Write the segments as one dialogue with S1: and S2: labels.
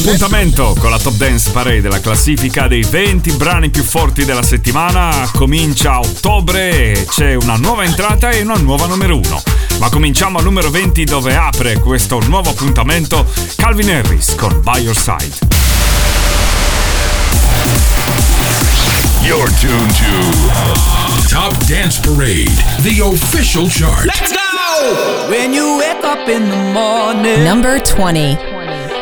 S1: all'appuntamento con la Top Dance Parade, la classifica dei 20 brani più forti della settimana. Comincia a ottobre e c'è una nuova entrata e una nuova numero 1. Ma cominciamo al numero 20 dove apre questo nuovo appuntamento Calvin Harris con By Your Side.
S2: You're tuned to Top Dance Parade, the official chart.
S3: Let's go! When you wake up in the morning,
S4: number 20.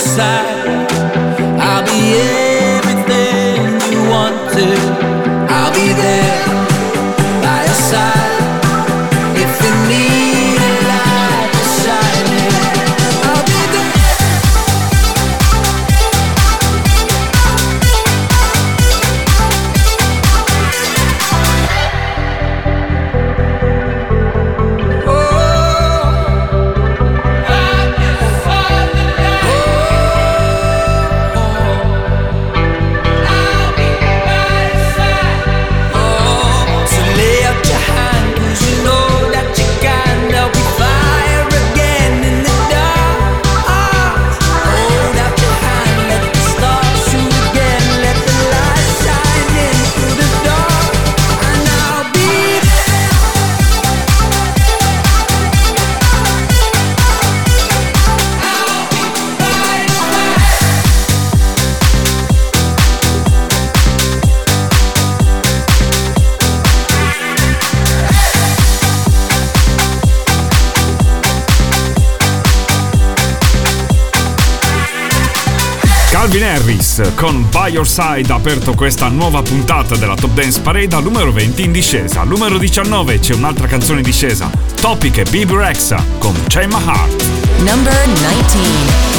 S3: side.
S1: Con By Your Side ha aperto questa nuova puntata della Top Dance Parade al numero 20 in discesa. Al numero 19 c'è un'altra canzone in discesa, Topic e Bibi Rexa con Chain My Heart.
S4: Number 19.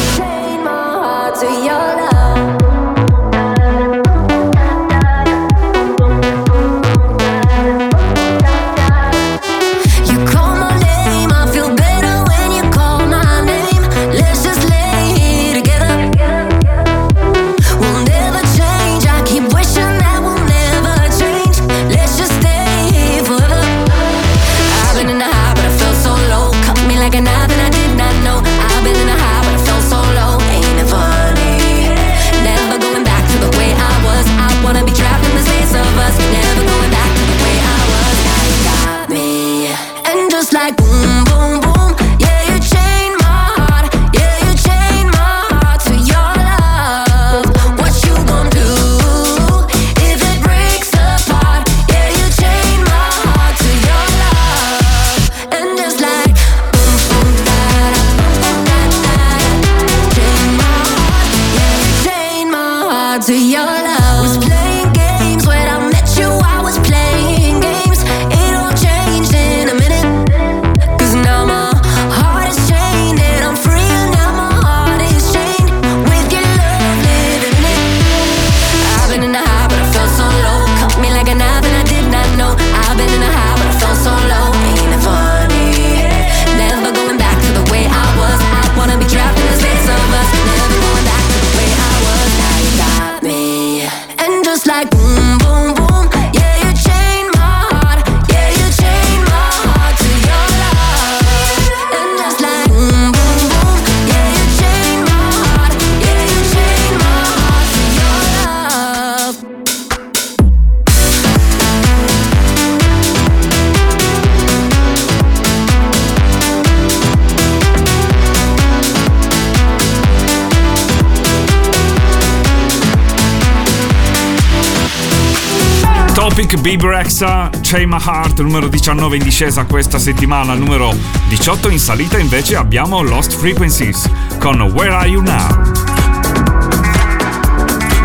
S1: Topic Big Rexa, Chain My Heart, numero 19 in discesa questa settimana, numero 18 in salita invece abbiamo Lost Frequencies con Where Are You Now?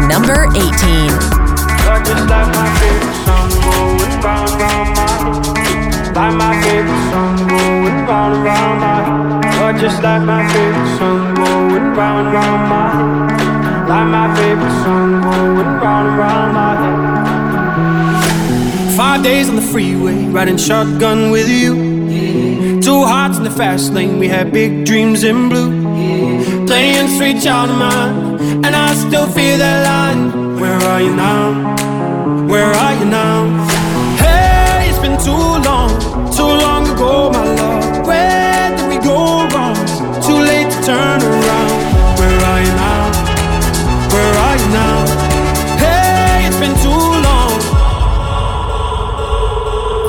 S5: Number 18.
S6: Like my favorite song going round and round my head. Five days on the freeway, riding shotgun with you. Two hearts in the fast lane, we had big dreams in blue. Playing sweet child of mine, and I still feel that line. Where are you now? Where are you now? Hey, it's been too long, too long ago, my love. Where did we go wrong? Too late to turn around.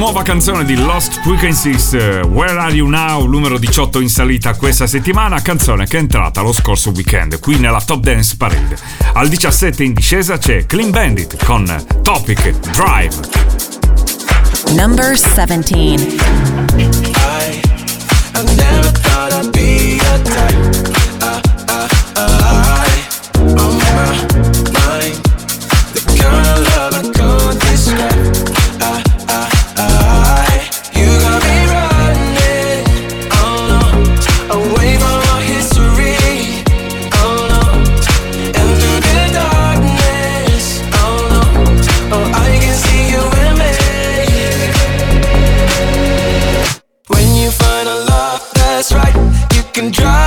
S1: nuova canzone di Lost Frequencies, eh, Where Are You Now, numero 18 in salita questa settimana, canzone che è entrata lo scorso weekend qui nella Top Dance Parade. Al 17 in discesa c'è Clean Bandit con Topic Drive.
S5: Number 17 I, I never thought I'd be a type. I, I, I, on my mind,
S7: That's right, you can drive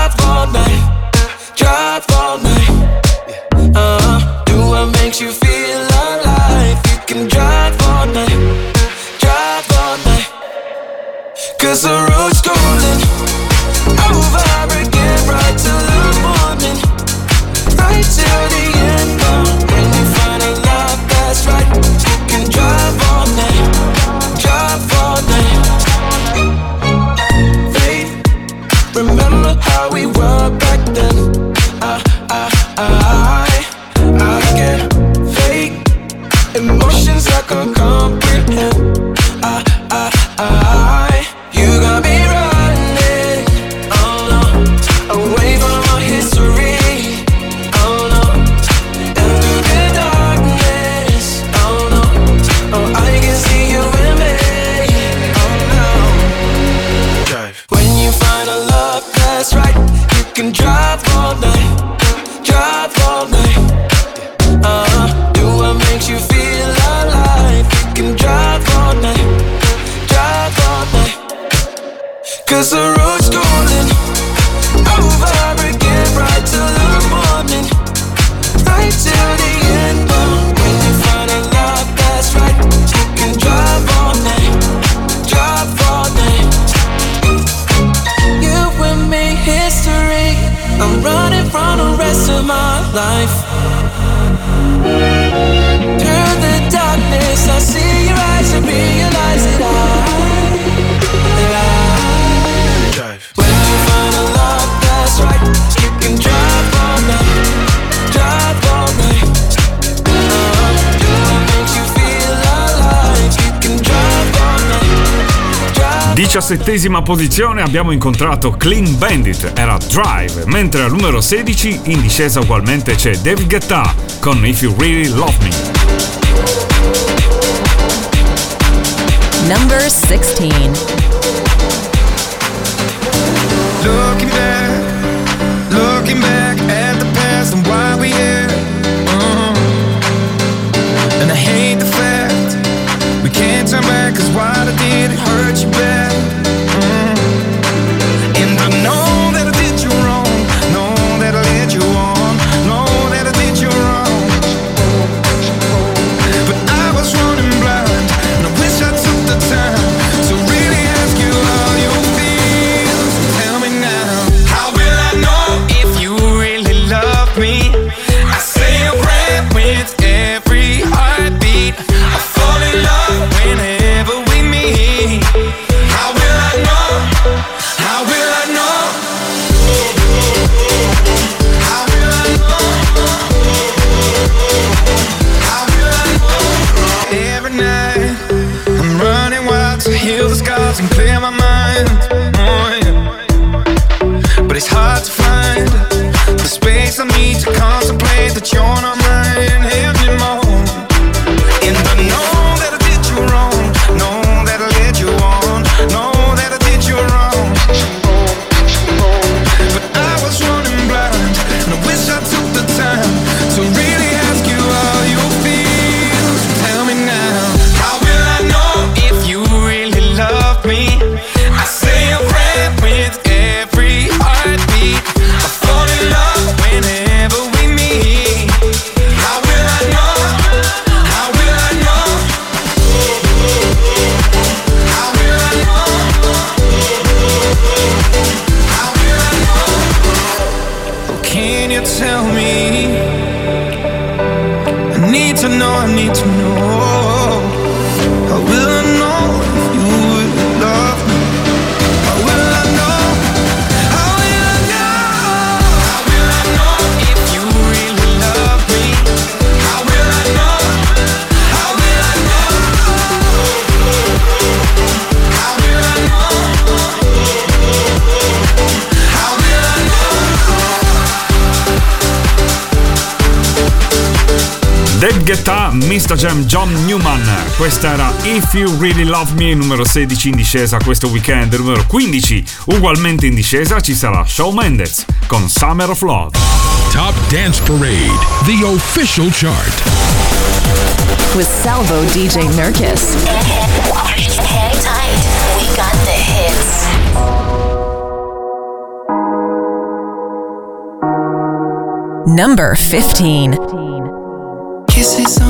S1: diciassettesima posizione abbiamo incontrato Clean Bandit, era Drive, mentre al numero 16 in discesa ugualmente c'è David Guetta con If You Really Love Me.
S8: Number 16
S9: Looking back, looking back at the past and why we here uh-huh. And I hate the fact we can't turn back cause what I did it hurt you bad
S1: Mr. Jam John Newman. Questa era If You Really Love Me, numero 16 in discesa questo weekend, numero 15 ugualmente in discesa ci sarà Shawn Mendez con Summer of Love.
S2: Top Dance Parade, the official chart.
S8: With Salvo DJ Nurkis.
S10: Hang tight, we got the hits.
S8: Number 15.
S7: Kisses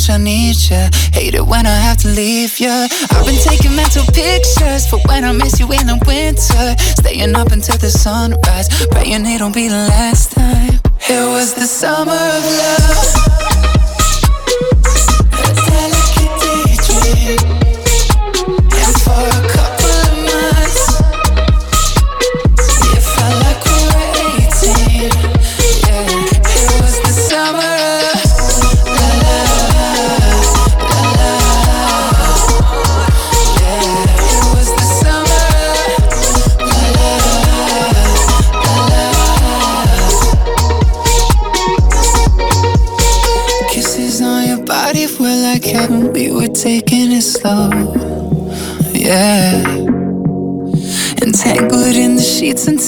S7: much I need you. Hate it when I have to leave you. I've been taking mental pictures for when I miss you in the winter. Staying up until the sunrise, praying it'll be the last time. It was the summer of love.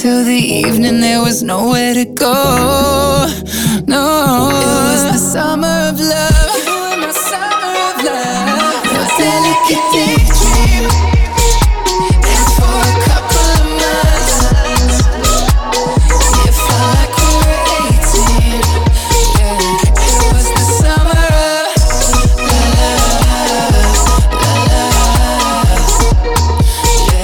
S7: Until the evening, there was nowhere to go. No, it was the summer of love. You were my summer of love. Your delicate daydream. And for a couple of months, it felt like we were 18. Yeah, it was the summer of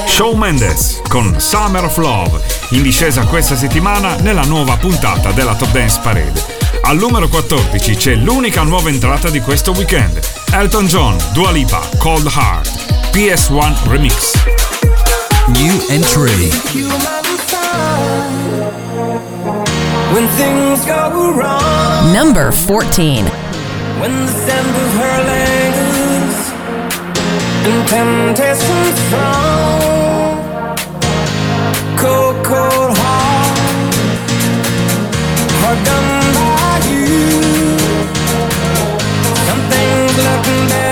S1: Shawn Mendes con Summer of Love, in discesa questa settimana nella nuova puntata della Top Dance Parade. Al numero 14 c'è l'unica nuova entrata di questo weekend. Elton John, Dua Lipa, Cold Heart, PS1 Remix.
S11: New entry.
S12: When things go wrong,
S8: Number 14.
S12: when the scent of her lingers and temptation strong, cold, cold heart, heart done by you. Something's looking better,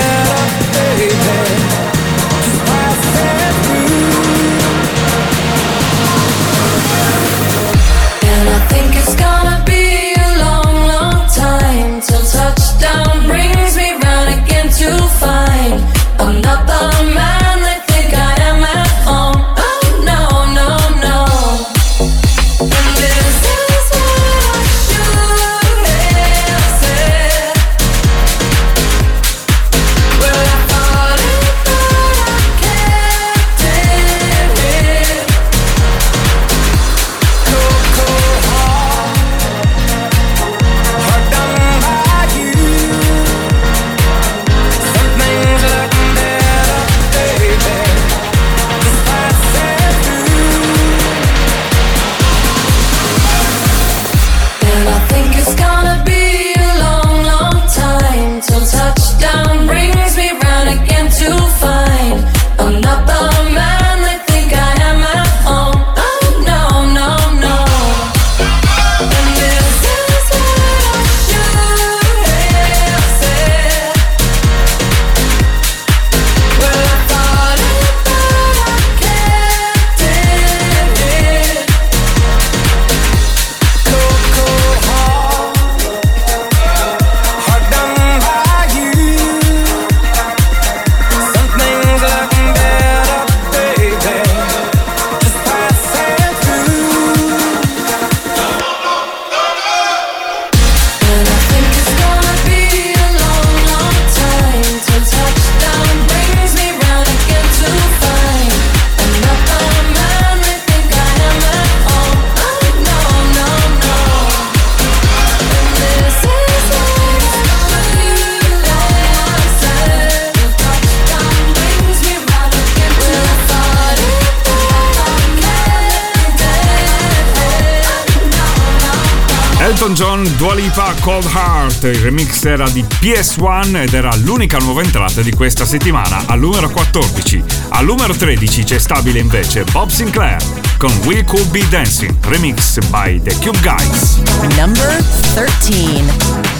S12: Cold Heart.
S1: Il remix era di PS1 ed era l'unica nuova entrata di questa settimana al numero 14. Al numero 13 c'è stabile invece Bob Sinclair con We Could Be Dancing, remix by The Cube Guys.
S8: Number 13.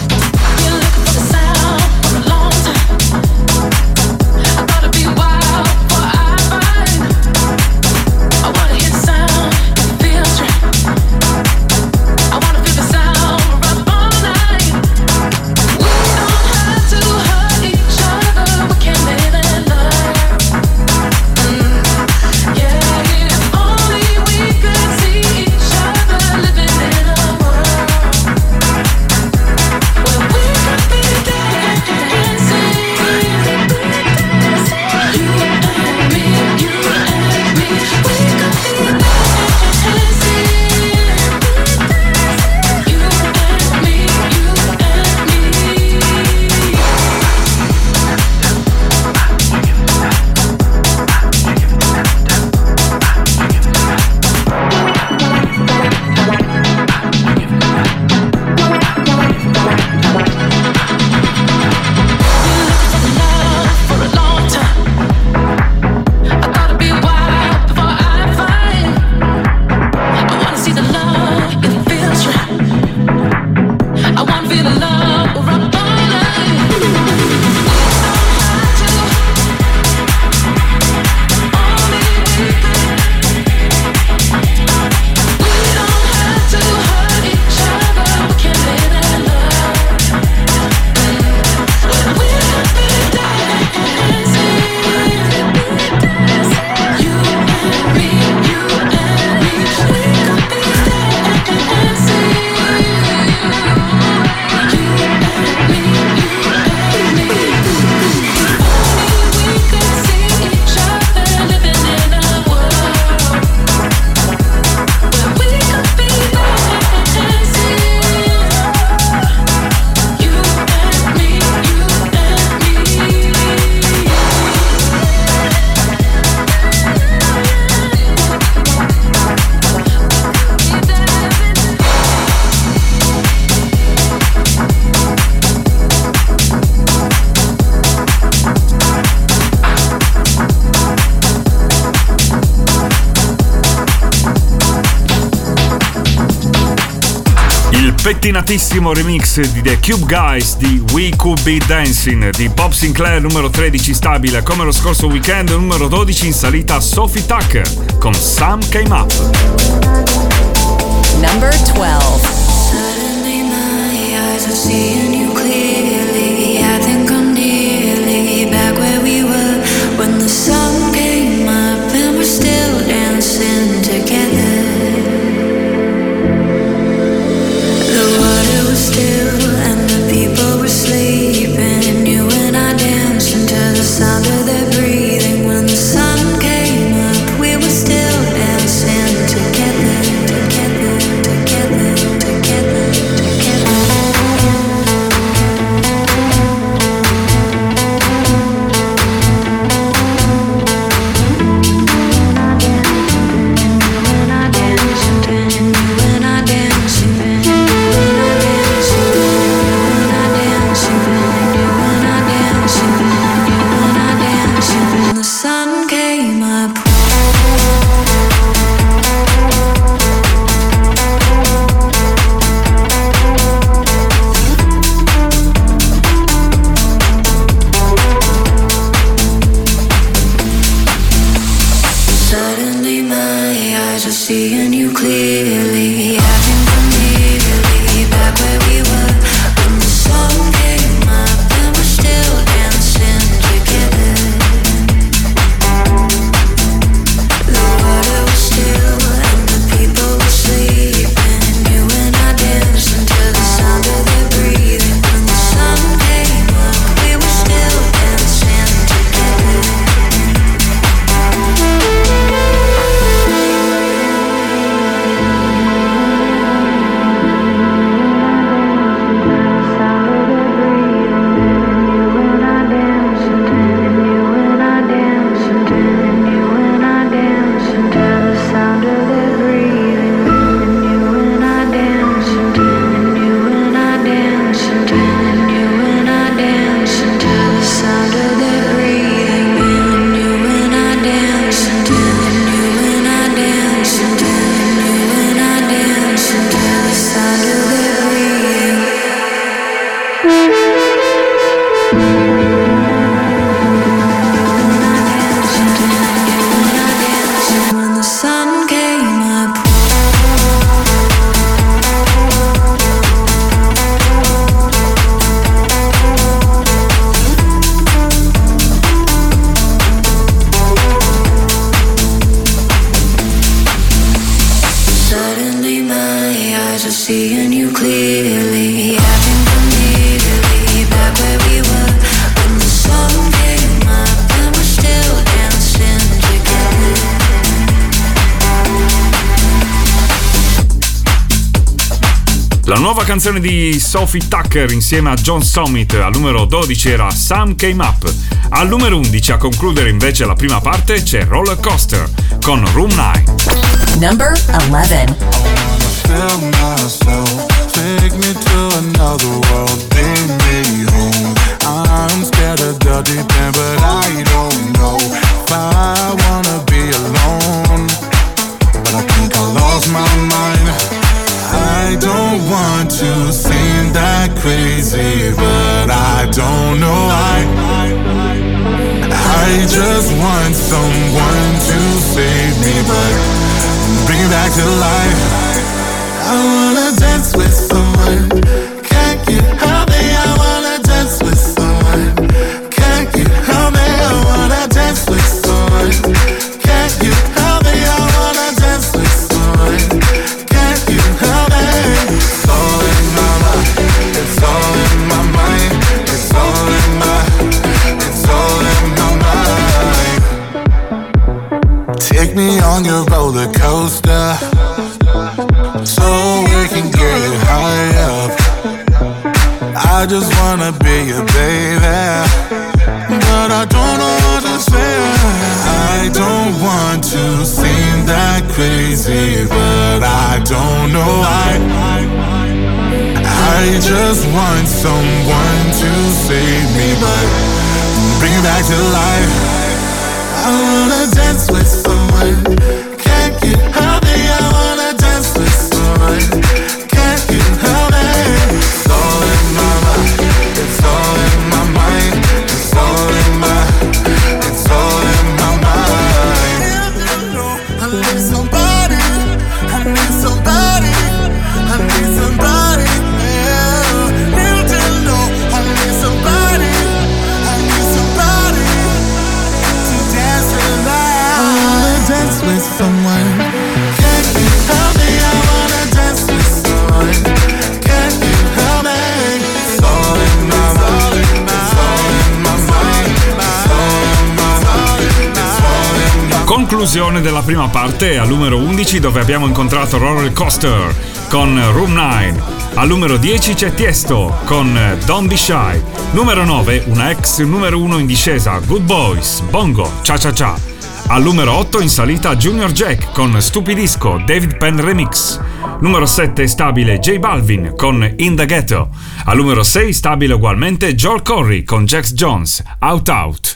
S1: spettinatissimo remix di The Cube Guys di We Could Be Dancing di Bob Sinclair numero 13 stabile come lo scorso weekend numero 12 in salita Sophie Tucker con Sam Came Up.
S8: Number 12
S3: Suddenly my eyes are seeing you
S1: La nuova canzone di Sophie Tucker insieme a John Summit al numero 12 era Sam Came Up. Al numero 11 a concludere invece la prima parte c'è Roller Coaster con Room 9.
S8: Number 11.
S13: crazy, but I don't know why. I just want someone to save me, but bring me back to life. I wanna dance with someone. I just want someone to save me, but bring me back to life. I wanna dance with someone.
S1: Conclusione della prima parte al numero 11 dove abbiamo incontrato Roller Coaster con Room 9. Al numero 10 c'è Tiesto con Don't Be Shy. Numero 9 una ex numero 1 in discesa Good Boys, Bongo, Cha Cha Cha. Al numero 8 in salita Junior Jack con Stupidisco, David Penn Remix. Numero 7 stabile J Balvin con In the Ghetto. Al numero 6 stabile ugualmente Joel Corey con Jax Jones, Out Out.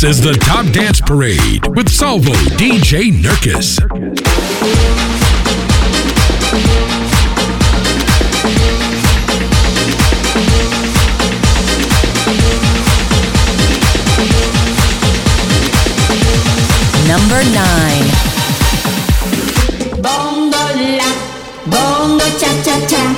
S2: This is the Top Dance Parade with Salvo DJ Nurkis.
S8: Number 9.
S12: Bongo la, bongo cha cha cha,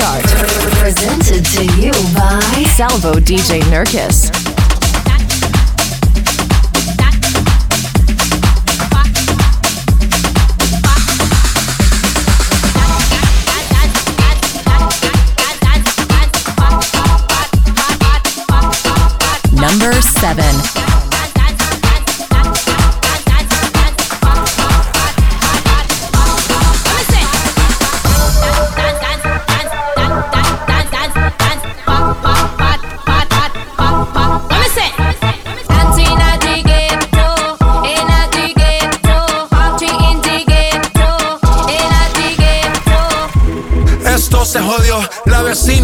S8: Chart. Presented to you by Salvo DJ Nurkis.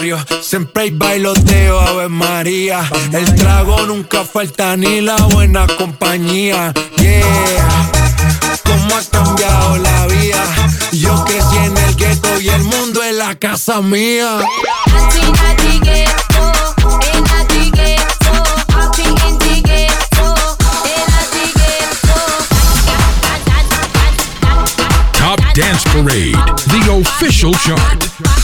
S9: barrio siempre hay bailoteo, Ave María. El trago nunca falta ni la buena compañía. Yeah, cómo ha cambiado la vida. Yo crecí en el gueto y el mundo es la casa mía.
S2: Top Dance Parade, the official chart.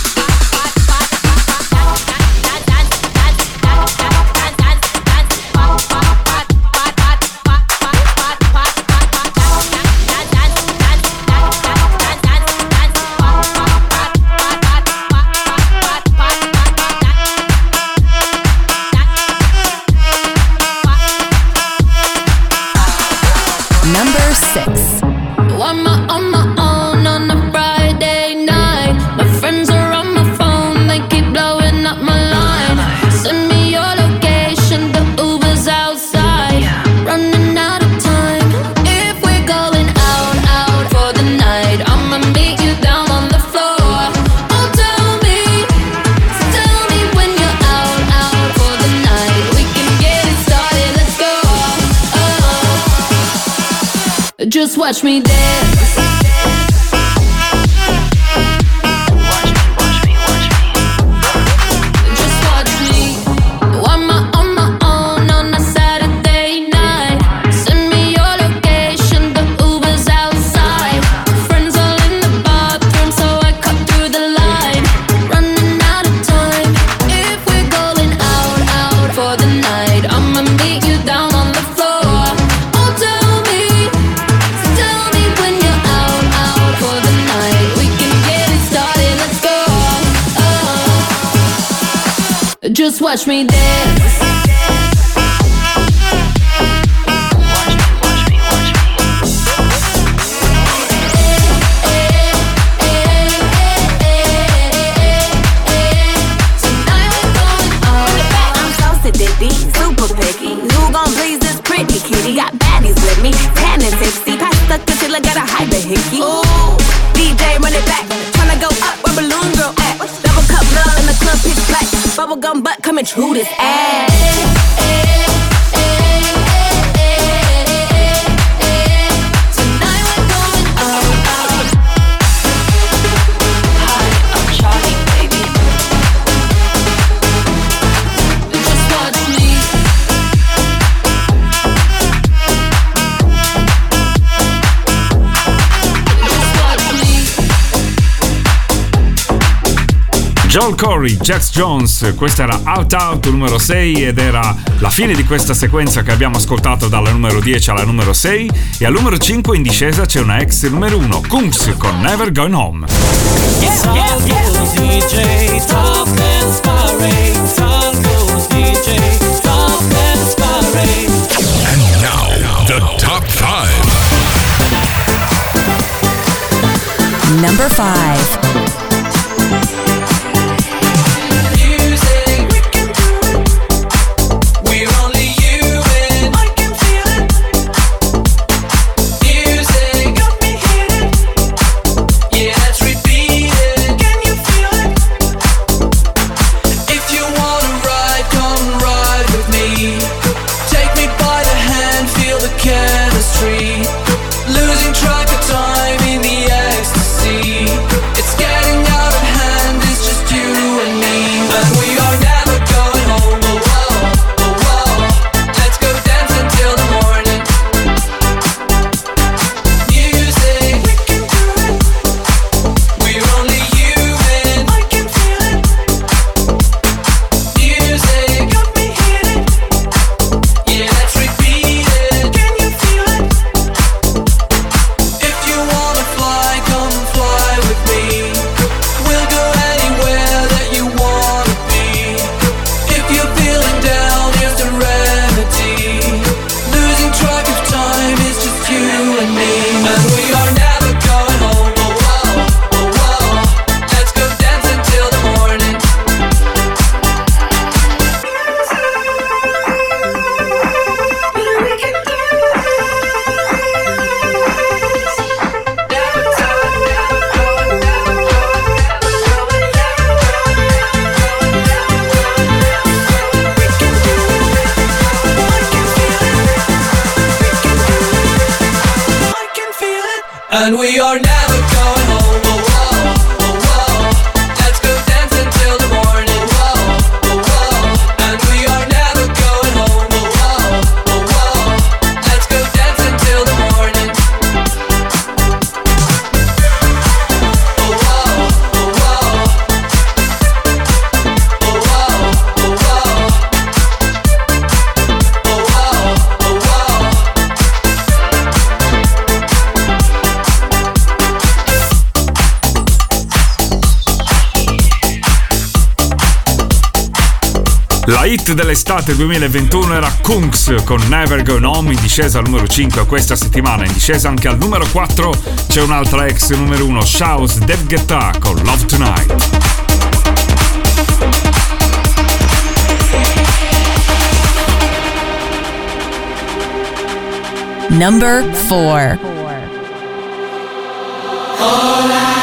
S12: bubblegum butt coming through this ass.
S1: Joel Corey, Jax Jones, questa era Out Out numero 6 ed era la fine di questa sequenza che abbiamo ascoltato dalla numero 10 alla numero 6 e al numero 5 in discesa c'è una ex numero 1, Kungs con Never Going Home.
S14: Yeah, yeah, yeah.
S2: And now the top 5.
S8: Number
S1: 5 dell'estate 2021 era Kunks con Never Go Home in discesa al numero 5 questa settimana, in discesa anche al numero 4 c'è un'altra ex numero 1, Shaus Dev Guetta con Love Tonight.
S8: Number
S1: 4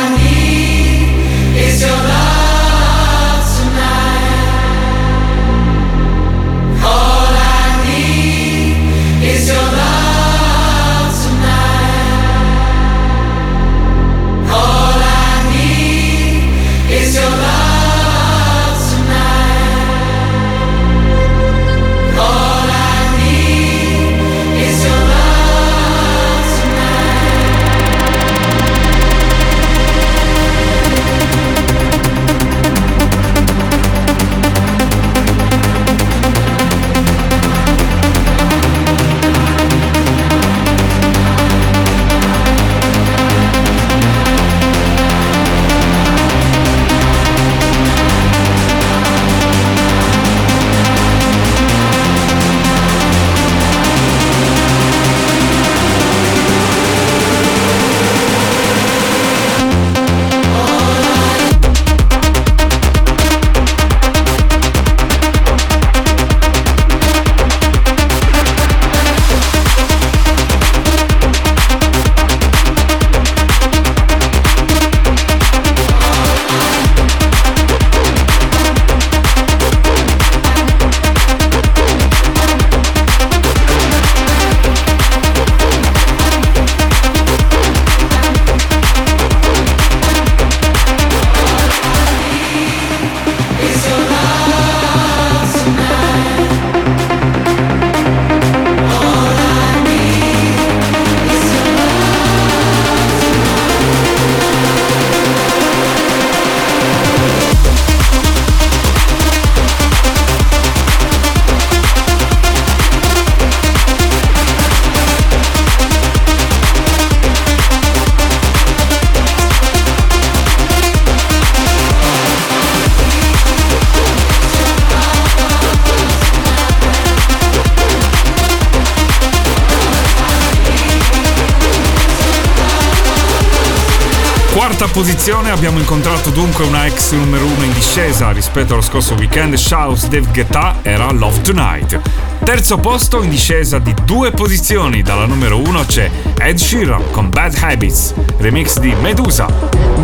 S1: posizione abbiamo incontrato dunque una ex numero 1 in discesa rispetto allo scorso weekend, Shouse Dave Guetta era Love Tonight. Terzo posto in discesa di due posizioni, dalla numero 1 c'è Ed Sheeran con Bad Habits, remix di Medusa.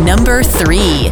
S15: Number 3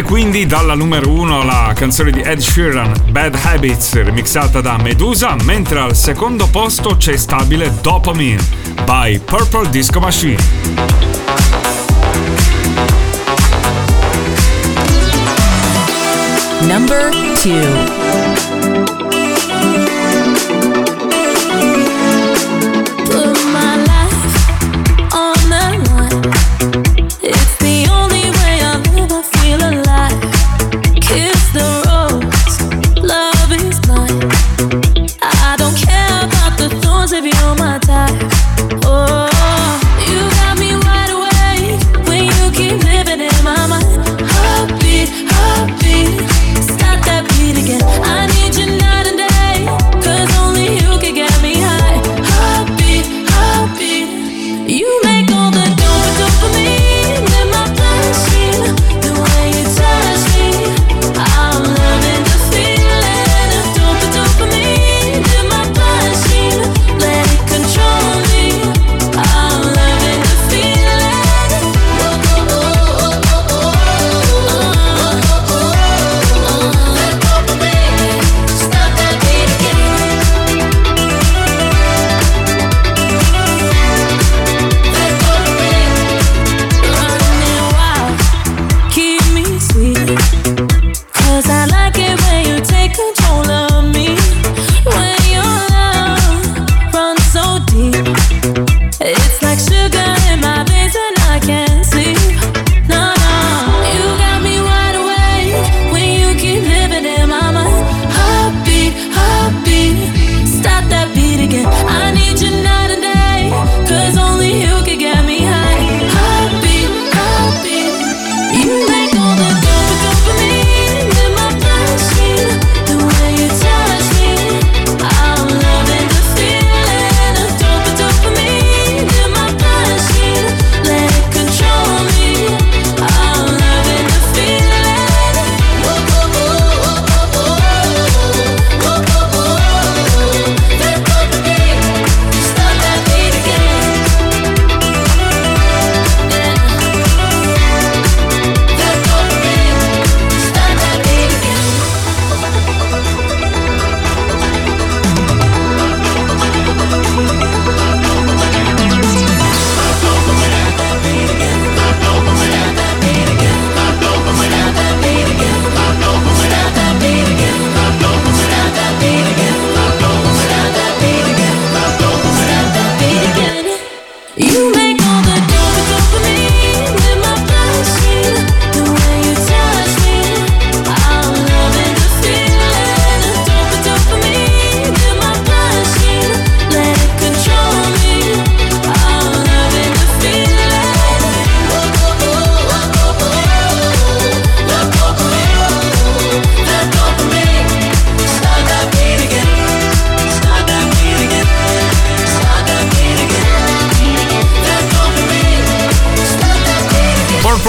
S1: Bene, quindi dalla numero 1 la canzone di Ed Sheeran, Bad Habits, remixata da Medusa, mentre al secondo posto c'è stabile Dopamine by Purple Disco Machine.
S15: Number 2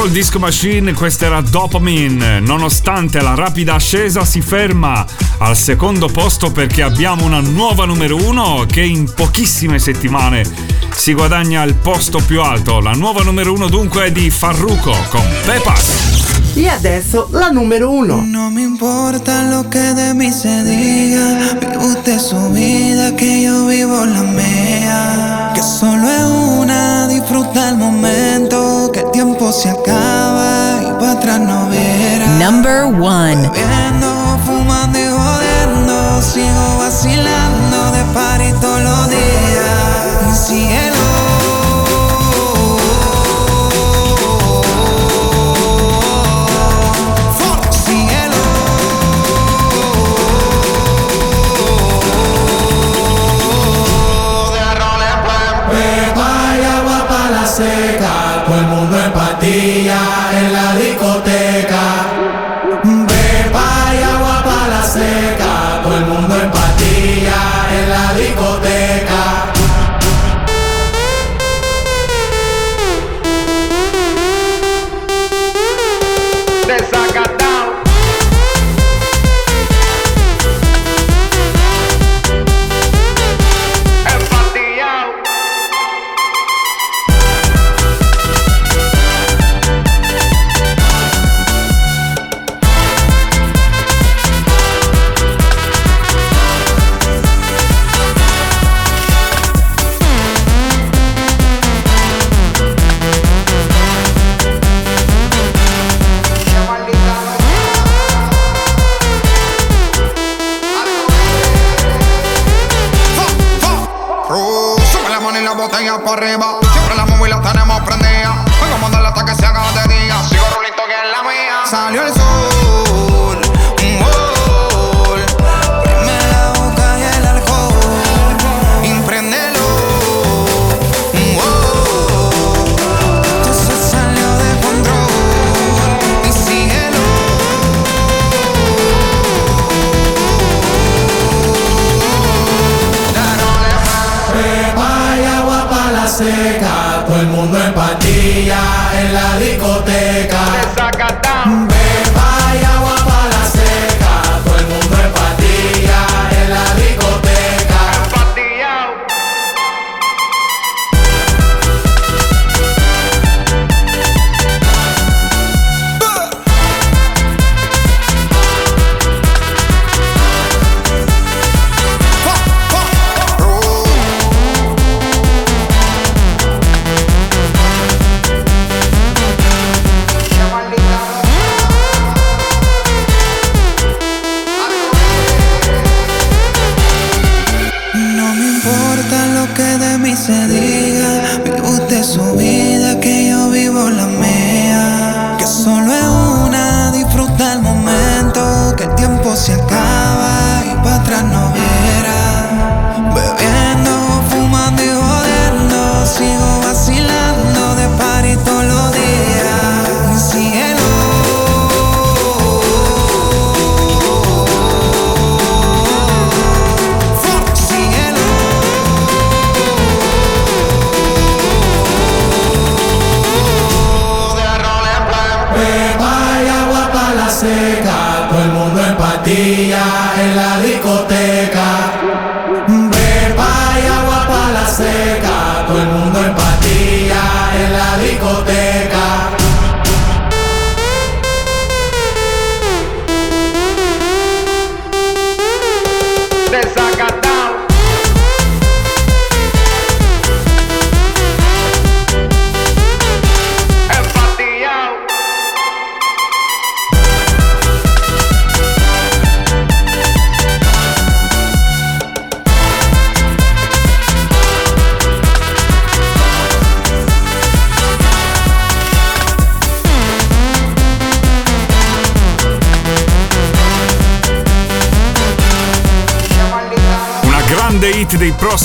S1: Purple Disco Machine, questa era Dopamine. Nonostante la rapida ascesa si ferma al secondo posto perché abbiamo una nuova numero uno che in pochissime settimane si guadagna il posto più alto. La nuova numero uno dunque è di Farruko con Pepas.
S16: E adesso la numero uno.
S7: Non mi importa lo que de mí se diga. Vive usted su vida, che io vivo la mia, che solo è una, disfruta il momento. no.
S8: Number one.
S7: Bebiendo, fumando y jodiendo, sigo vacilando de
S17: par zapatilla en la
S1: disco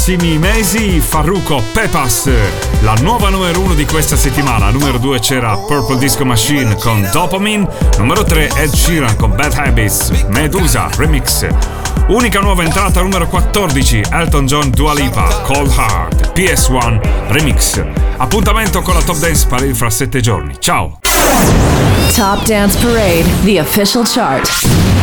S1: prossimi mesi, Farruko Pepas, la nuova numero uno di questa settimana. Numero 2 c'era Purple Disco Machine con Dopamine, numero 3 Ed Sheeran con Bad Habits, Medusa Remix. Unica nuova entrata numero 14, Elton John Dua Lipa, Cold Heart, PS1 Remix. Appuntamento con la Top Dance Parade fra 7 giorni. Ciao!
S8: Top Dance Parade, the official chart.